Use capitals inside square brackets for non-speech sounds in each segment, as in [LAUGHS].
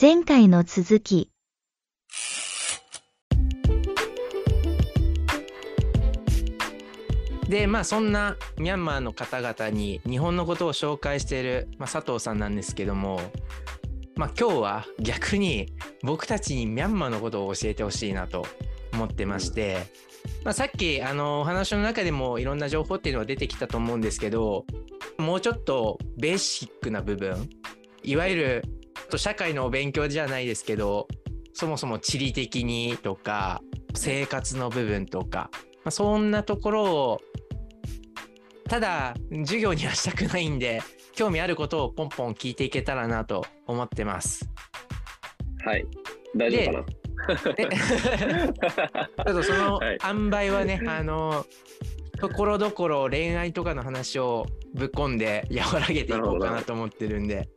前回の続き。でまあそんなミャンマーの方々に日本のことを紹介している、まあ、佐藤さんなんですけども、まあ、今日は逆に僕たちにミャンマーのことを教えてほしいなと思ってまして、まあ、さっきあのお話の中でもいろんな情報っていうのは出てきたと思うんですけどもうちょっとベーシックな部分いわゆる社会のお勉強じゃないですけどそもそも地理的にとか生活の部分とか、まあ、そんなところをただ授業にはしたくないんで興味あることをポンポン聞いていけたらなと思ってます。はい。大丈夫かな？[LAUGHS] ちょっとその塩梅はね、はい、あのところどころ恋愛とかの話をぶっ込んで和らげていこうかなと思ってるんで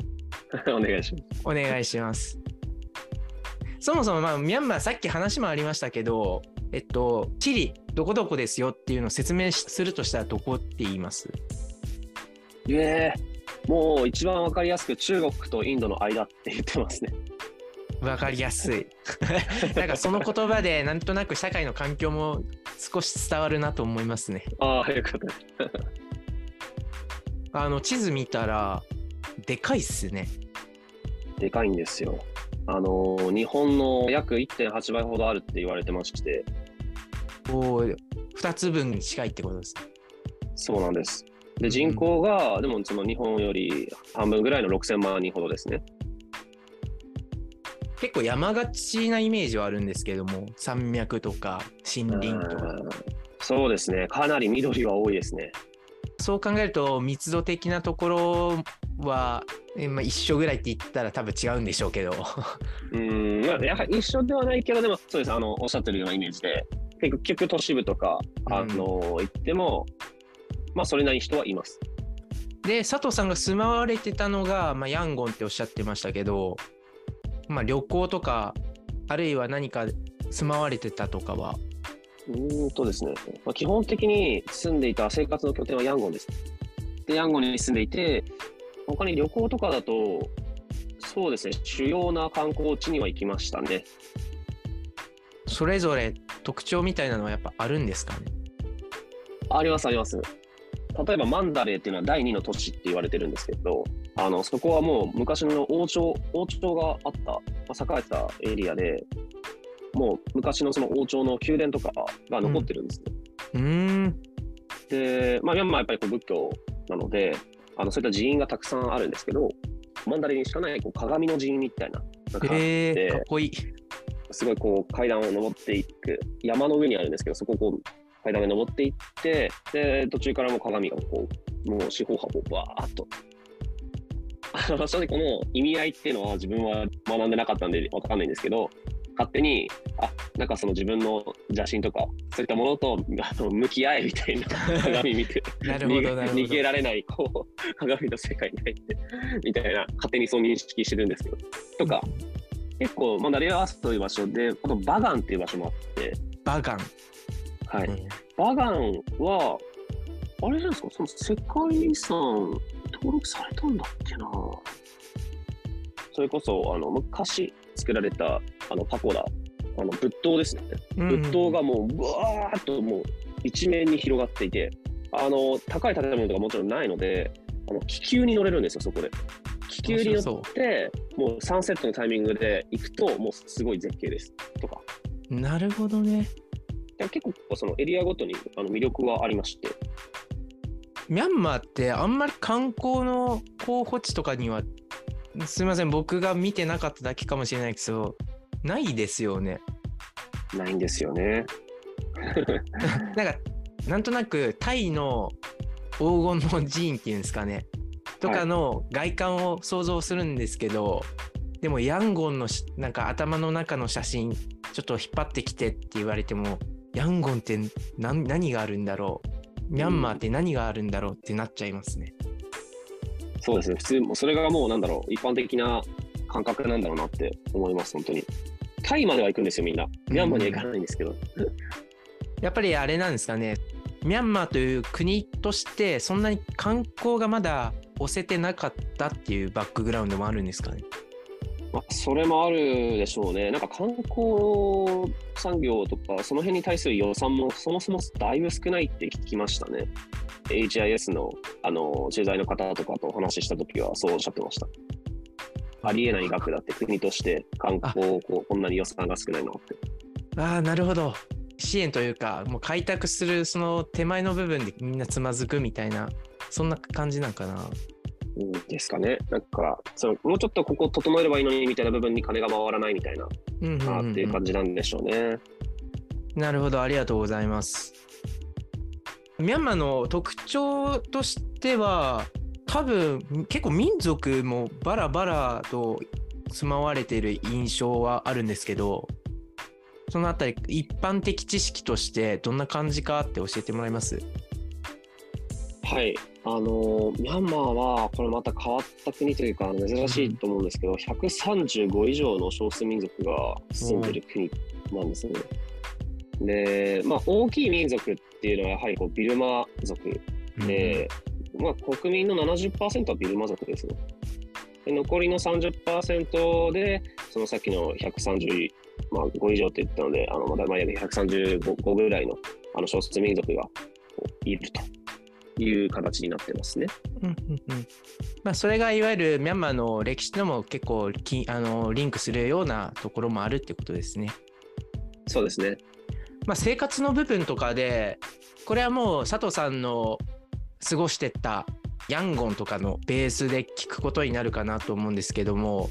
[LAUGHS] お願いしますお願いしますそもそもまあミャンマーさっき話もありましたけどえっとチリどこどこですよっていうのを説明するとしたらどこって言います？ええもう一番わかりやすく中国とインドの間って言ってますね。わかりやすい。[LAUGHS] なんかその言葉でなんとなく社会の環境も少し伝わるなと思いますね。ああ、よかった。あの地図見たらでかいっすね。でかいんですよ。あの日本の約1.8倍ほどあるって言われてまして。おお、2つ分近いってことですそうなんです。で、人口が、うん、でもその日本より半分ぐらいの6000万人ほどですね。結構山がちなイメージはあるんですけども、山脈とか森林とか。そうですね、かなり緑は多いですね。そう考えると密度的なところは、まあ、一緒ぐらいって言ったら多分違うんでしょうけど。[LAUGHS] うんまあやはり一緒ではないけどでもそうです。あのおっしゃってるようなイメージで結局都市部とかあの、うん、行ってもまあそれなりに人はいます。で佐藤さんが住まわれてたのが、まあ、ヤンゴンっておっしゃってましたけど、まあ、旅行とかあるいは何か住まわれてたとかは？うんとですね、まあ、基本的に住んでいた生活の拠点はヤンゴンです。で、ヤンゴンに住んでいて、他に旅行とかだと、そうですね、主要な観光地には行きましたね。それぞれ特徴みたいなのはやっぱあるんですかね？あります、あります。例えばマンダレーっていうのは第二の都市って言われてるんですけど、あのそこはもう昔の王朝王朝があった、まあ、栄えたエリアで、もう昔のその王朝の宮殿とかが残ってるんですね。うん、で、まあ、ミャンマーはやっぱりこう仏教なので、あのそういった寺院がたくさんあるんですけど、マンダレにしかないこう鏡の寺院みたいなのがあって、かっこいい。すごいこう階段を登っていく、山の上にあるんですけど、そこをこう階段で登っていって、で、途中からもう鏡がこう、もう四方八方バーっと。あの正直この意味合いっていうのは自分は学んでなかったんでわかんないんですけど、勝手に、あ、なんかその自分の邪神とか、そういったものとあの向き合えみたいな [LAUGHS] 鏡見て逃げられないこう鏡の世界に入ってみたいな、勝手にそう認識してるんですけど。とか、結構、まあ、ナリアースという場所で、このバガンっていう場所もあって。バガンはい。うん、バガンは、あれじゃないですか、その世界遺産登録されたんだっけな。それこそ、あの、昔作られたあのパコラ、あの仏塔ですね、仏塔がもう、ぐわーっともう一面に広がっていて、あの高い建物とかもちろんないので、あの気球に乗れるんですよ、そこで。気球に乗って、もうサンセットのタイミングで行くと、もうすごい絶景ですとか。なるほどね。結構そのエリアごとにあの魅力はありまして。ミャンマーってあんまり観光の候補地とかにはすみません僕が見てなかっただけかもしれないけどないですよね。ないんですよね。[LAUGHS] なんかなんとなくタイの黄金の寺院っていうんですかねとかの外観を想像するんですけど、はい、でもヤンゴンのなんか頭の中の写真ちょっと引っ張ってきてって言われてもヤンゴンって何何があるんだろう？ミャンマーって何があるんだろうってなっちゃいますね。そうですね普通それがもうなんだろう一般的な感覚なんだろうなって思います本当に。タイまでは行くんですよ、みんな。ミャンマーには行かないんですけど。やっぱりあれなんですかね、ミャンマーという国として、そんなに観光がまだ押せてなかったっていうバックグラウンドもあるんですかね。まあ、それもあるでしょうね。なんか観光産業とか、その辺に対する予算もそもそもだいぶ少ないって聞きましたね。HIS のあの駐在の方とかとお話ししたときはそうおっしゃってました。ありえない額だって、国として観光をこうこんなに予算が少ないのって。ああ、なるほど。支援というか、もう開拓するその手前の部分でみんなつまずくみたいな、そんな感じなんかな。うんですかね。なんかその、もうちょっとここ整えればいいのにみたいな部分に金が回らないみたいな、うんあっていう感じなんでしょうね。なるほど、ありがとうございます。ミャンマーの特徴としては、多分結構民族もバラバラと住まわれている印象はあるんですけど、そのあたり一般的知識としてどんな感じかって教えてもらえます？はい。あのーミャンマーは、これまた変わった国というか、珍しいと思うんですけど、135以上の少数民族が住んでる国なんですね。で、まあ、大きい民族っていうのは、やはりこうビルマ族で、まあ、国民の70%はビルマ族ですね。で残りの30%で、そのさっきの130、まあ、5以上って言ったので、あのまだまあ約135ぐらいのあの少数民族がいるという形になってますね。うんうんうんまあ、それがいわゆるミャンマーの歴史とも結構きあのリンクするようなところもあるってことですね。そうですね。まあ、生活の部分とかでこれはもう佐藤さんの過ごしてったヤンゴンとかのベースで聞くことになるかなと思うんですけども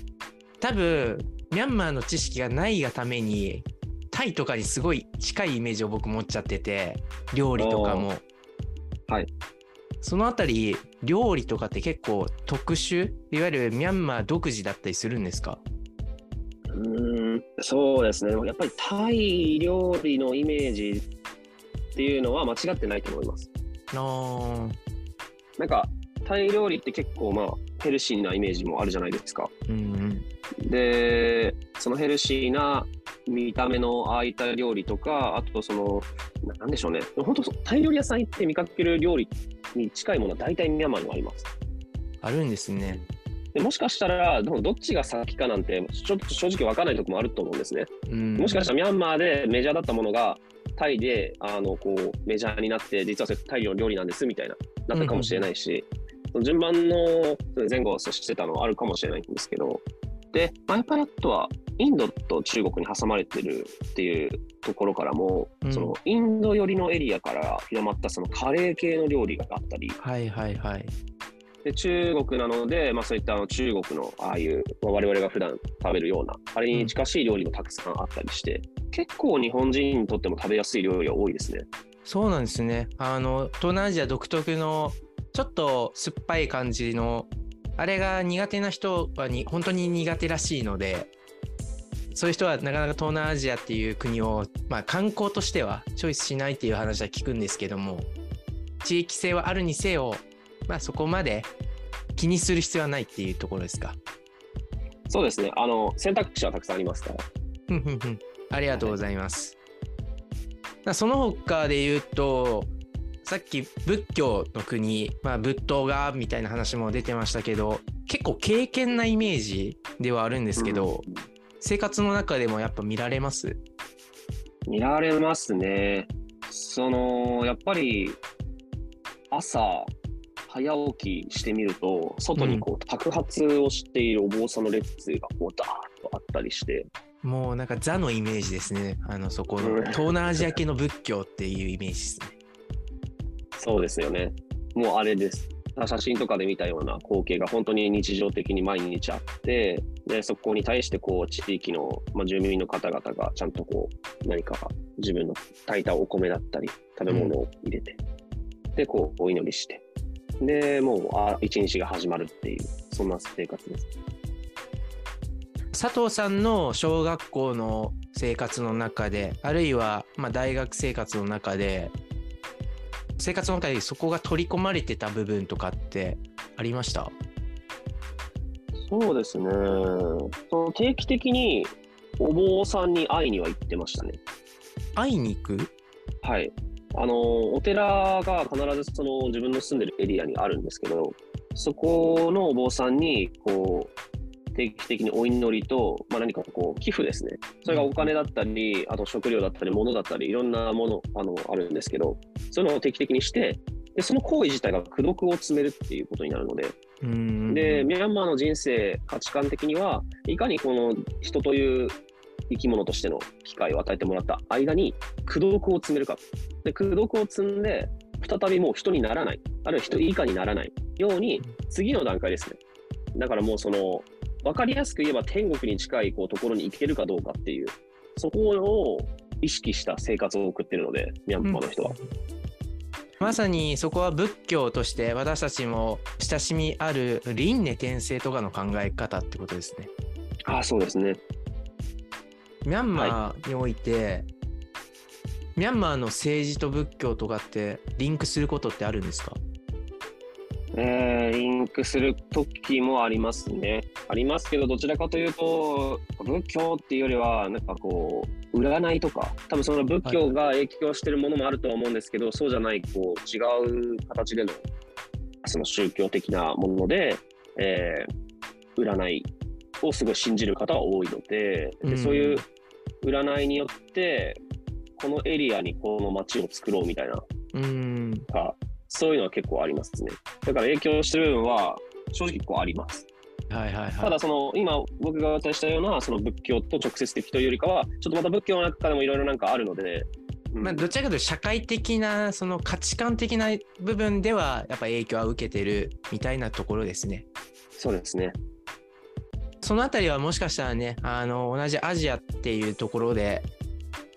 多分ミャンマーの知識がないがためにタイとかにすごい近いイメージを僕持っちゃってて料理とかも。はい。そのあたり料理とかって結構特殊？いわゆるミャンマー独自だったりするんですか？うーん、そうですね。やっぱりタイ料理のイメージっていうのは間違ってないと思います。なんか、タイ料理って結構まあ、ヘルシーなイメージもあるじゃないですか。うんうんで、そのヘルシーな見た目のああいった料理とか、あとその、ななんでしょうね。本当、タイ料理屋さん行って見かける料理に近いものは大体ミャンマーにもあります。あるんですね。でもしかしたら、どっちが先かなんて、ちょっと正直わからないところもあると思うんですね。うん、もしかしたらミャンマーでメジャーだったものが、タイであのこうメジャーになって、実はそれタイの料理なんですみたいな、なったかもしれないし、その順番の前後をしてたのはあるかもしれないんですけど、で、まあ、やっぱりあとは、インドと中国に挟まれてるっていうところからも、うんそのインド寄りのエリアから広まったそのカレー系の料理があったり、はいはいはい。で中国なので、まあ、そういったあの中国のああいう、まあ、我々が普段食べるような、あれに近しい料理もたくさんあったりして、結構日本人にとっても食べやすい料理が多いですね。そうなんですね。あの東南アジア独特のちょっと酸っぱい感じのあれが苦手な人はに本当に苦手らしいのでそういう人はなかなか東南アジアっていう国を、まあ、観光としてはチョイスしないっていう話は聞くんですけども地域性はあるにせよ、まあ、そこまで気にする必要はないっていうところですか？そうですね。あの、選択肢はたくさんありますから。ありがとうございます。まあその他で言うとさっき仏教の国、まあ、仏道がみたいな話も出てましたけど結構敬虔なイメージではあるんですけど、生活の中でもやっぱ見られます？見られますね。その、やっぱり、朝、早起きしてみると、外にこう、托発をしているお坊さんの列がこう、ダーッとあったりして、もうなんかザのイメージですねあのそこのうん東南アジア系の仏教っていうイメージですね。そうですよね。もうあれです。写真とかで見たような光景が本当に日常的に毎日あって、でそこに対してこう地域の、まあ、住民の方々がちゃんとこう何か自分の炊いたお米だったり食べ物を入れて、でこうお祈りして、でもうあ一日が始まるっていうそんな生活です。佐藤さんの小学校の生活の中であるいはまあ大学生活の中で生活の中でそこが取り込まれてた部分とかってありました？そうですね。その定期的にお坊さんに会いには行ってましたね。会いに行く？はい。あの、お寺が必ずその自分の住んでるエリアにあるんですけど、そこのお坊さんに、こう、定期的にお祈りと、まあ、何かこう寄付ですね。それがお金だったり、あと食料だったり、物だったり、いろんなものあのあるんですけど、そういうのを定期的にして、でその行為自体が功徳を積めるっていうことになるので、うんで、ミャンマーの人生、価値観的には、いかにこの人という生き物としての機会を与えてもらった間に、功徳を積めるか。で、功徳を積んで、再びもう人にならない、あるいは人以下にならないように、次の段階ですね。だからもうその、分かりやすく言えば天国に近いこうところに行けるかどうかっていう、そこを意識した生活を送ってるので、ミャンマーの人は。まさにそこは仏教として私たちも親しみある輪廻転生とかの考え方ってことですね。ああ、そうですね。ミャンマーにおいて、ミャンマーの政治と仏教とかってリンクすることってあるんですか？えー、リンクする時もありますね。ありますけど、どちらかというと、仏教っていうよりは、なんかこう、占いとか、多分その仏教が影響してるものもあるとは思うんですけど、そうじゃない、こう、違う形での、その宗教的なもので、えー、占いをすごい信じる方は多いので、うんでそういう占いによって、このエリアにこの街を作ろうみたいなうん。か、そういうのは結構ありますね。だから影響してる部分は正直こうあります。はいはいはい。ただその今僕がお伝えしたようなその仏教と直接的というよりかは、ちょっとまた仏教の中でもいろいろなんかあるので、うんまあ、どちらかというと社会的なその価値観的な部分ではやっぱ影響は受けてるみたいなところですね。そうですね。そのあたりはもしかしたらねあの同じアジアっていうところで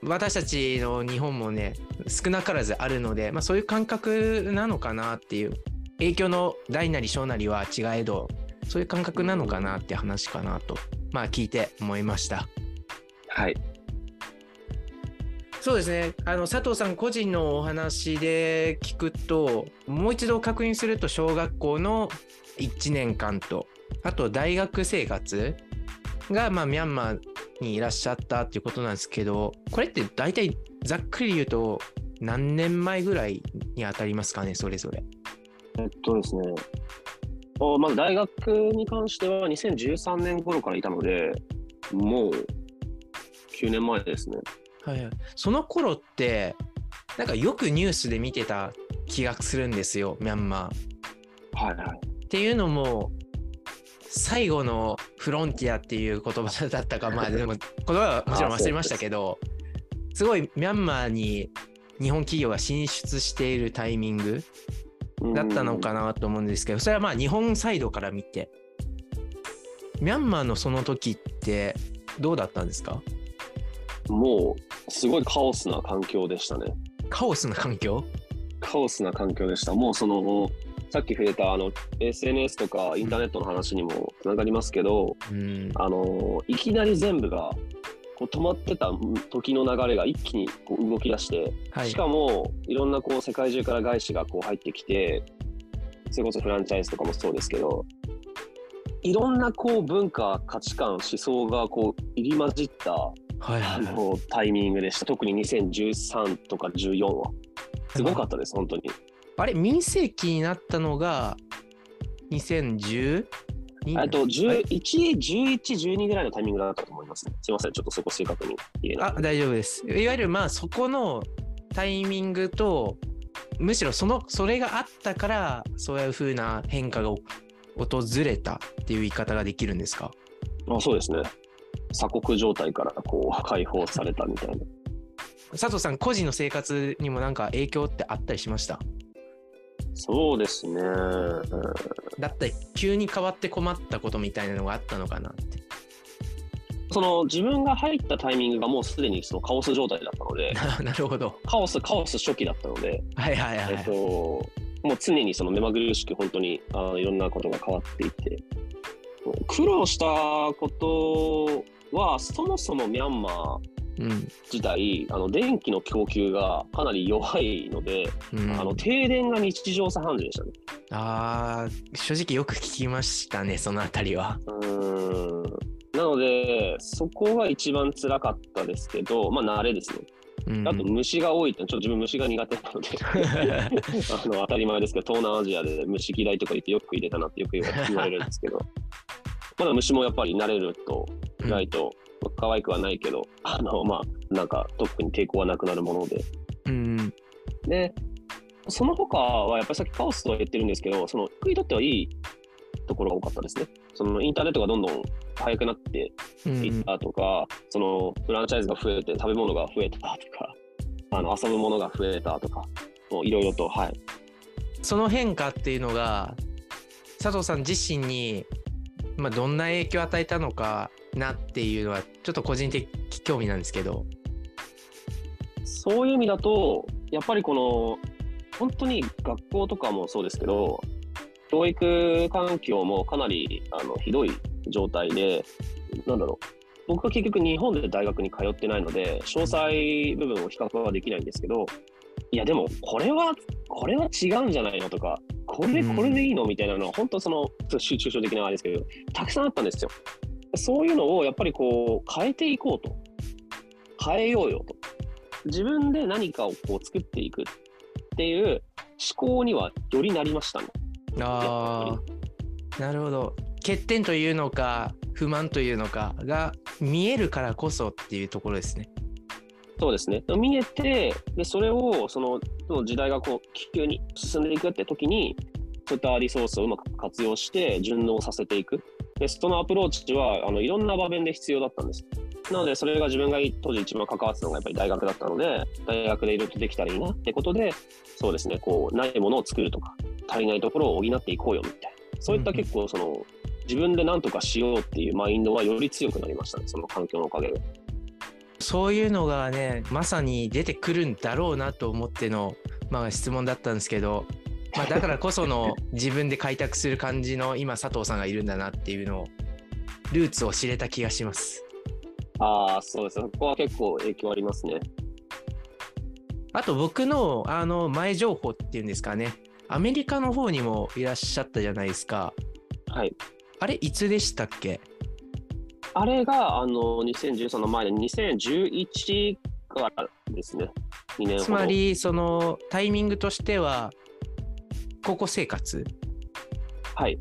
私たちの日本もね少なからずあるので、まあ、そういう感覚なのかなっていう影響の大なり小なりは違えどそういう感覚なのかなって話かなとまあ聞いて思いました。はい。そうですねあの佐藤さん個人のお話で聞くともう一度確認すると小学校の1年間とあと大学生活が、まあ、ミャンマーにいらっしゃったっていうことなんですけどこれって大体ざっくり言うと何年前ぐらいに当たりますかねそれぞれ。えっとですね。おまず大学に関しては2013年頃からいたので、もう9年前ですね。はいはい、その頃ってなんかよくニュースで見てた気がするんですよミャンマー。はいはい。っていうのも最後のフロンティアっていう言葉だったかまあ [LAUGHS] でも言葉はもちろん忘れましたけどすごいミャンマーに日本企業が進出しているタイミングだったのかなと思うんですけどそれはまあ日本サイドから見てミャンマーのその時ってどうだったんですか？うんもう、すごいカオスな環境でしたね。カオスな環境？カオスな環境でした。もうその、さっき触れたあの SNS とかインターネットの話にもつながりますけど、うん。あのいきなり全部がこう止まってた時の流れが一気にこう動き出して、はい。しかもいろんなこう世界中から外資がこう入ってきてそれこそフランチャイズとかもそうですけどいろんなこう文化価値観思想がこう入り混じったはいあはいはい。のタイミングでした。特に2013とか14は。すごかったです本当にあれ民生期になったのが 2010? あとはい11、11、12ぐらいのタイミングだったと思いますねすいませんちょっとそこ正確に言えないあ大丈夫です。いわゆるまあそこのタイミングとむしろそのそれがあったからそういう風な変化がお訪れたっていう言い方ができるんですか？あそうですね。鎖国状態からこう解放されたみたいな。佐藤さん個人の生活にもなんか影響ってあったりしました？そうですね。うんだったり急に変わって困ったことみたいなのがあったのかなって。その自分が入ったタイミングがもうすでにそのカオス状態だったので、[LAUGHS] なるほど。カオス、カオス初期だったので、はいはいはい。えっと、もう常にその目まぐるしく本当にあのいろんなことが変わっていて、苦労したことは、そもそもミャンマーうん自体、あの電気の供給がかなり弱いので、うん、あの停電が日常茶飯事でしたね。あー正直よく聞きましたねそのあたりは。うーんなので、そこが一番辛かったですけど、まあ、慣れですね。うんあと、虫が多いって、ちょっと自分虫が苦手なので、[LAUGHS] あの当たり前ですけど、東南アジアで虫嫌いとか言ってよく入れたなってよく言わ言われるんですけど、[LAUGHS] まだ虫もやっぱり慣れると意外と可愛くはないけど、あのまあなんか特に抵抗はなくなるもので。うんでその他はやっぱりさっきカオスとは言ってるんですけどその僕にとってはいいところが多かったですね。そのインターネットがどんどん速くなってうんいったとか、そのフランチャイズが増えて食べ物が増えたとかあの遊ぶものが増えたとかもういろいろとはい。その変化っていうのが佐藤さん自身に、まあ、どんな影響を与えたのかなっていうのはちょっと個人的興味なんですけど。そういう意味だと、やっぱりこの、本当に学校とかもそうですけど、教育環境もかなりあのひどい状態で、なんだろう、僕は結局日本で大学に通ってないので、詳細部分を比較はできないんですけど、いやでもこれは、これは違うんじゃないのとか、これ、うんこれでいいの？みたいなのは、本当その、集中症的なあれですけど、たくさんあったんですよ。そういうのをやっぱりこう変えていこうと。変えようよと。自分で何かをこう作っていくっていう思考にはよりなりましたね。ああなるほど欠点というのか不満というのかが見えるからこそっていうところですね。そうですね。見えて、でそれをその時代がこう気球に進んでいくって時に、そういったリソースをうまく活用して順応させていく。で、そのアプローチはあのいろんな場面で必要だったんです。なので、それが自分が当時一番関わってたのがやっぱり大学だったので、大学でいろいろとできたらいいなってことで、そうですね、こう、ないものを作るとか、足りないところを補っていこうよみたいな。そういった結構、その、自分で何とかしようっていうマインドはより強くなりましたね、その環境のおかげで。そういうのがねまさに出てくるんだろうなと思っての、まあ、質問だったんですけど、まあ、だからこその自分で開拓する感じの今佐藤さんがいるんだなっていうのをルーツを知れた気がします。ああ、そうですね。そこは結構影響ありますね。あと僕のあの前情報っていうんですかねアメリカの方にもいらっしゃったじゃないですかはい。あれいつでしたっけ？あれが、あの、2013の前で、2011からですね。2年。つま、りそのタイミングとしては高校生活？はい。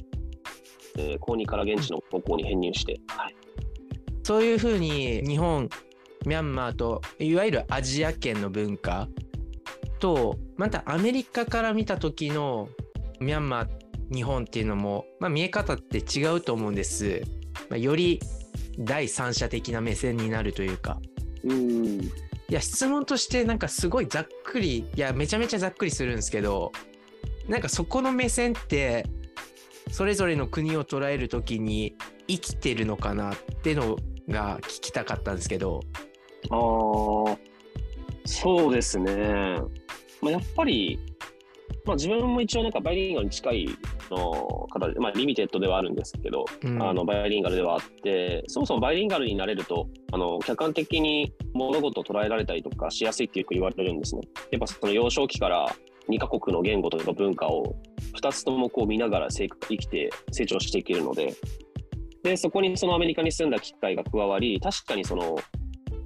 えー高2から現地の高校に編入して、はい。そういうふうに日本ミャンマーといわゆるアジア圏の文化とまたアメリカから見た時のミャンマー日本っていうのも、まあ、見え方って違うと思うんです、まあ、より第三者的な目線になるというかうん。いや質問としてなんかすごいざっくりいやめちゃめちゃざっくりするんですけどなんかそこの目線ってそれぞれの国を捉える時に生きてるのかなってのが聞きたかったんですけどああ、そうですね。まあ、やっぱり、まあ、自分も一応なんかバイリンガルに近いの方で、まあ、リミテッドではあるんですけど、うんあのバイリンガルではあって、そもそもバイリンガルになれると、あの客観的に物事を捉えられたりとかしやすいってよく言われるんですね。やっぱその幼少期から2カ国の言語とか文化を2つともこう見ながら生生きて成長していけるので、でそこにそのアメリカに住んだ機会が加わり、確かにその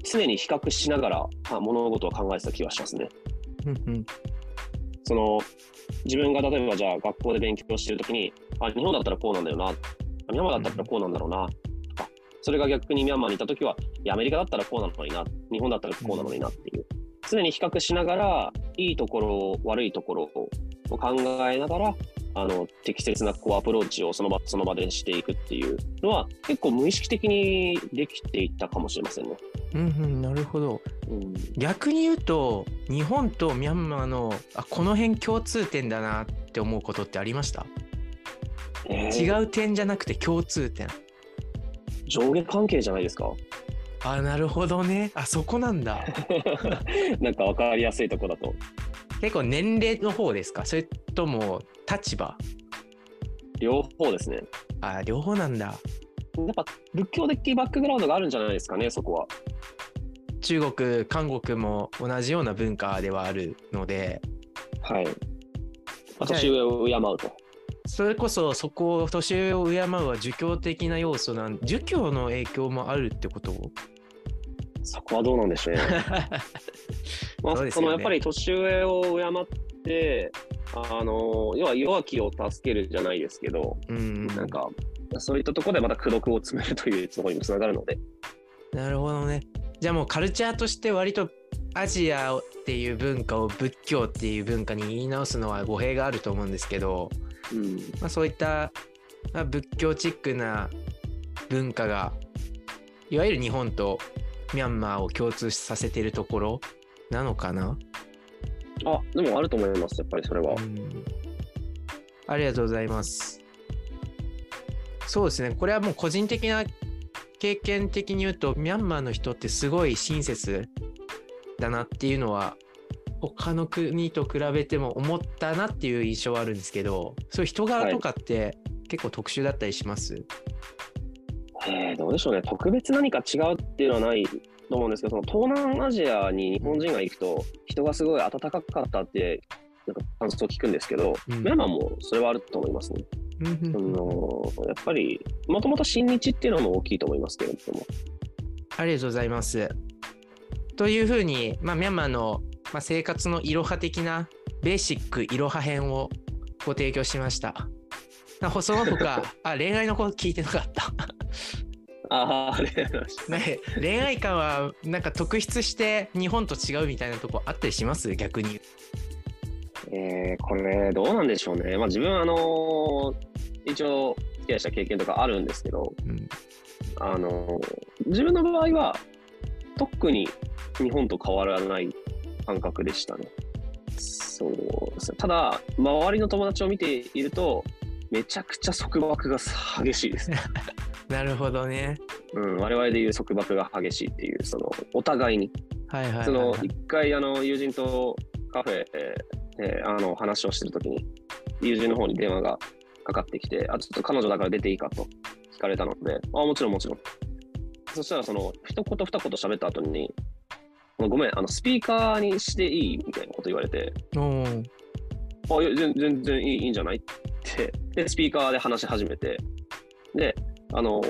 常に比較しながらあ物事を考えてた気がしますね。その自分が例えばじゃあ学校で勉強してるときにあ日本だったらこうなんだよな。あミャンマーだったらこうなんだろうな。とかそれが逆にミャンマーにいたときはいやアメリカだったらこうなのにな。日本だったらこうなのになっていう。常に比較しながらいいところ悪いところを考えながらあの適切なこうアプローチをその場その場でしていくっていうのは結構無意識的にできていったかもしれませんね。うんうんなるほど。うん。逆に言うと日本とミャンマーのあこの辺共通点だなって思うことってありました？えー。違う点じゃなくて共通点。上下関係じゃないですかあなるほどねあそこなんだ [LAUGHS] なんか分かりやすいとこだと。結構年齢の方ですか？それとも立場？両方ですね。あ両方なんだやっぱ仏教的バックグラウンドがあるんじゃないですかね、そこは。中国韓国も同じような文化ではあるのではい。年上を敬うと。それこそそこを年上を敬うは儒教的な要素なん儒教の影響もあるってこと？そこはどうなんでしょうね。[LAUGHS] まあ、そねそのやっぱり年上を敬って、あの要は弱きを助けるじゃないですけど、うんなんかそういったところでまた功徳を詰めるというところにもつながるので、なるほどね。じゃあもうカルチャーとして割とアジアっていう文化を仏教っていう文化に言い直すのは語弊があると思うんですけど、うん、まあ、そういった、まあ、仏教チックな文化がいわゆる日本とミャンマーを共通させてるところなのかな、あでもあると思います、やっぱりそれは。うんありがとうございます。そうですね。これはもう個人的な経験的に言うと、ミャンマーの人ってすごい親切だなっていうのは、他の国と比べても思ったなっていう印象はあるんですけど、そういう人柄とかって結構特殊だったりします、えーどうでしょうね、特別何か違うっていうのはないと思うんですけど、その東南アジアに日本人が行くと、人がすごい温かかったって、なんか感想を聞くんですけど、うんミャンマーもそれはあると思いますね。うんそのやっぱり、もともと親日っていうのも大きいと思いますけれども、ありがとうございます。というふうに、まあ、ミャンマーの、まあ、生活のいろは的なベーシックいろは編をご提供しました。なその他あ [LAUGHS] 恋愛のこと聞いてなかった。ああ、ありがとうございます。ね恋愛観はなんか特筆して日本と違うみたいなとこあったりします？逆に。えーこれ、どうなんでしょうね。まあ、自分、あのー一応、付き合いした経験とかあるんですけど、うん、あのー自分の場合は、特に日本と変わらない感覚でしたね。そうですね。ただ、周りの友達を見ていると、めちゃくちゃ束縛が激しいです。[LAUGHS] なるほどね。うん、我々でいう束縛が激しいっていう、その、お互いに。はいはいはい、そのはい一回あの友人とカフェであの話をしてるときに友人の方に電話がかかってきてあちょっと彼女だから出ていいかと聞かれたのであもちろんもちろん。そしたらその一言二言喋った後にごめんあのスピーカーにしていいみたいなこと言われてあいや全全然いいいいんじゃないって。でスピーカーで話し始めて。であの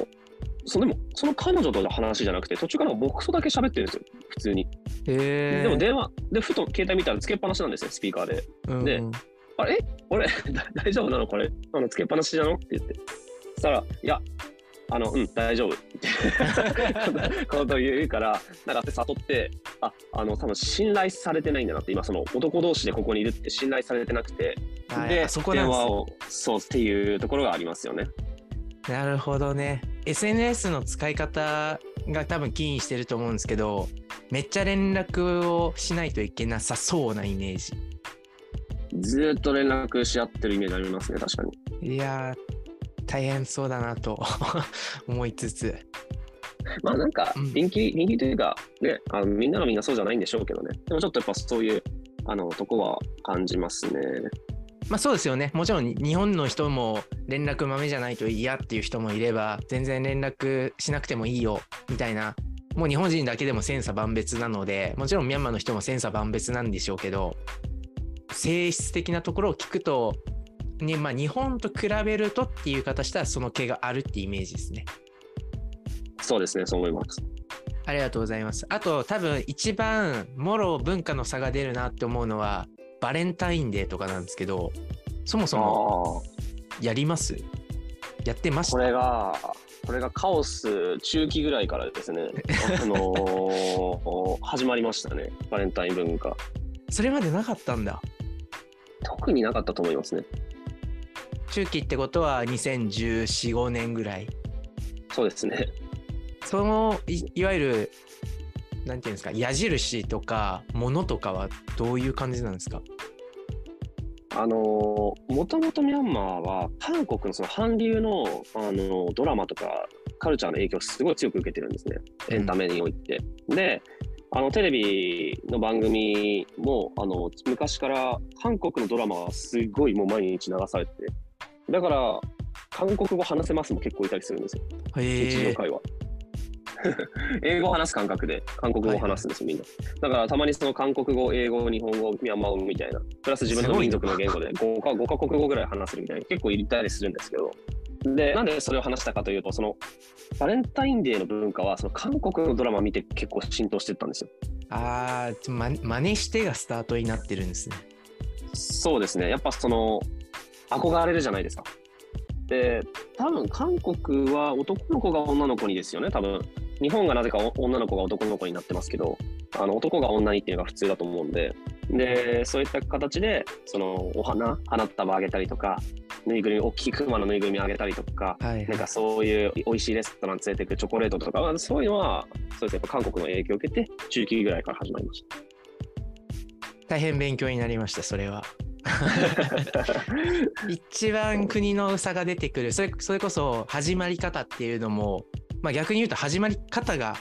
そでもその彼女との話じゃなくて途中から僕とだけ喋ってるんですよ普通にでも電話でふと携帯見たらつけっぱなしなんですよスピーカーでうんであれ？俺、だ大丈夫なのこれ？あの、つけっぱなしなの？って言って。そしたら、いや、あの、うん、大丈夫。ってことを言うから、なんか悟って、あ、あの、多分信頼されてないんだなって、今、その男同士でここにいるって信頼されてなくて、で、電話を、そうっていうところがありますよね。なるほどね。SNS の使い方が多分起因してると思うんですけど、めっちゃ連絡をしないといけなさそうなイメージ。ずーっと連絡し合ってるイメージありますね、確かに。いやー、大変そうだなと [LAUGHS] 思いつつ。まあなんかうん、人気、人気というか、ね、あのみんながみんなそうじゃないんでしょうけどね。でもちょっとやっぱそういう、あの、とこは感じますね。まあそうですよね。もちろん日本の人も連絡豆じゃないと嫌っていう人もいれば、全然連絡しなくてもいいよみたいな、もう日本人だけでも千差万別なので、もちろんミャンマーの人も千差万別なんでしょうけど、性質的なところを聞くと、ねまあ、日本と比べるとっていう方したらその毛があるってイメージですね。そうですね、そう思います。ありがとうございます。あと多分一番もろ文化の差が出るなって思うのはバレンタインデーとかなんですけど、そもそもあやります？やってましこたれが、これがカオス中期ぐらいからですね、あのー [LAUGHS] 始まりましたね、バレンタイン文化。それまでなかったんだ。特になかったと思いますね。中期ってことは2014、5年ぐらい。そうですね。そのいいわゆる、なんていうんですか、矢印とか、ものとかはどういう感じなんですか？あのー、もともとミャンマーは、韓国のその韓流の、あのードラマとか、カルチャーの影響をすごい強く受けてるんですね。エンタメにおいて。で、あのテレビの番組もあの昔から韓国のドラマはすごいもう毎日流されててだから韓国語話せますも結構いたりするんですよ日常へえ。会話英語を話す感覚で韓国語を話すんですよ、みんな。だからたまにその韓国語英語日本語ミャンマー語みたいな。プラス自分の民族の言語で 5, か5カ国語ぐらい話せるみたいな。結構いたりするんですけど。でなんでそれを話したかというとそのバレンタインデーの文化はその韓国のドラマ見て結構浸透してったんですよ。ああ、ま、真似してがスタートになってるんですね。そうですね。やっぱその憧れるじゃないですか。で、多分韓国は男の子が女の子にですよね、多分日本がなぜか女の子が男の子になってますけど、あの男が女にっていうのが普通だと思うんで、で、そういった形で、そのお花、花束あげたりとか、ぬいぐるみ、大きいクマのぬいぐるみあげたりとか、はいはいなんかそういう美味しいレストラン連れてくチョコレートとか、そういうのは、そうですね、やっぱ韓国の影響を受けて、中期ぐらいから始まりまし大変勉強になりました、それは。た。[LAUGHS] 一番国の差が出てくるそれそれこそ始まり方っていうのも、まあ、逆に言うと始まり方が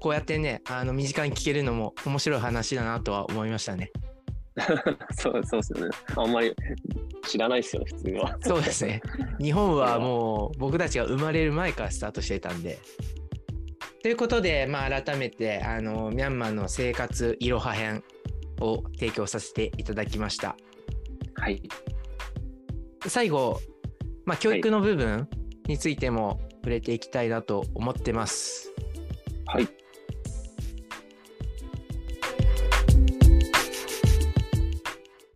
こうやってねあの身近に聞けるのも面白い話だなとは思いましたね。[LAUGHS] そうそうですよね。あんまり知らないですよね、普通は。そうですね。日本はもう僕たちが生まれる前からスタートしてたんで。ということで、まあ、改めてあのミャンマーの生活いろは編を提供させていただきました。はい。最後、まあ、教育の部分についても触れていきたいなと思ってます。はい。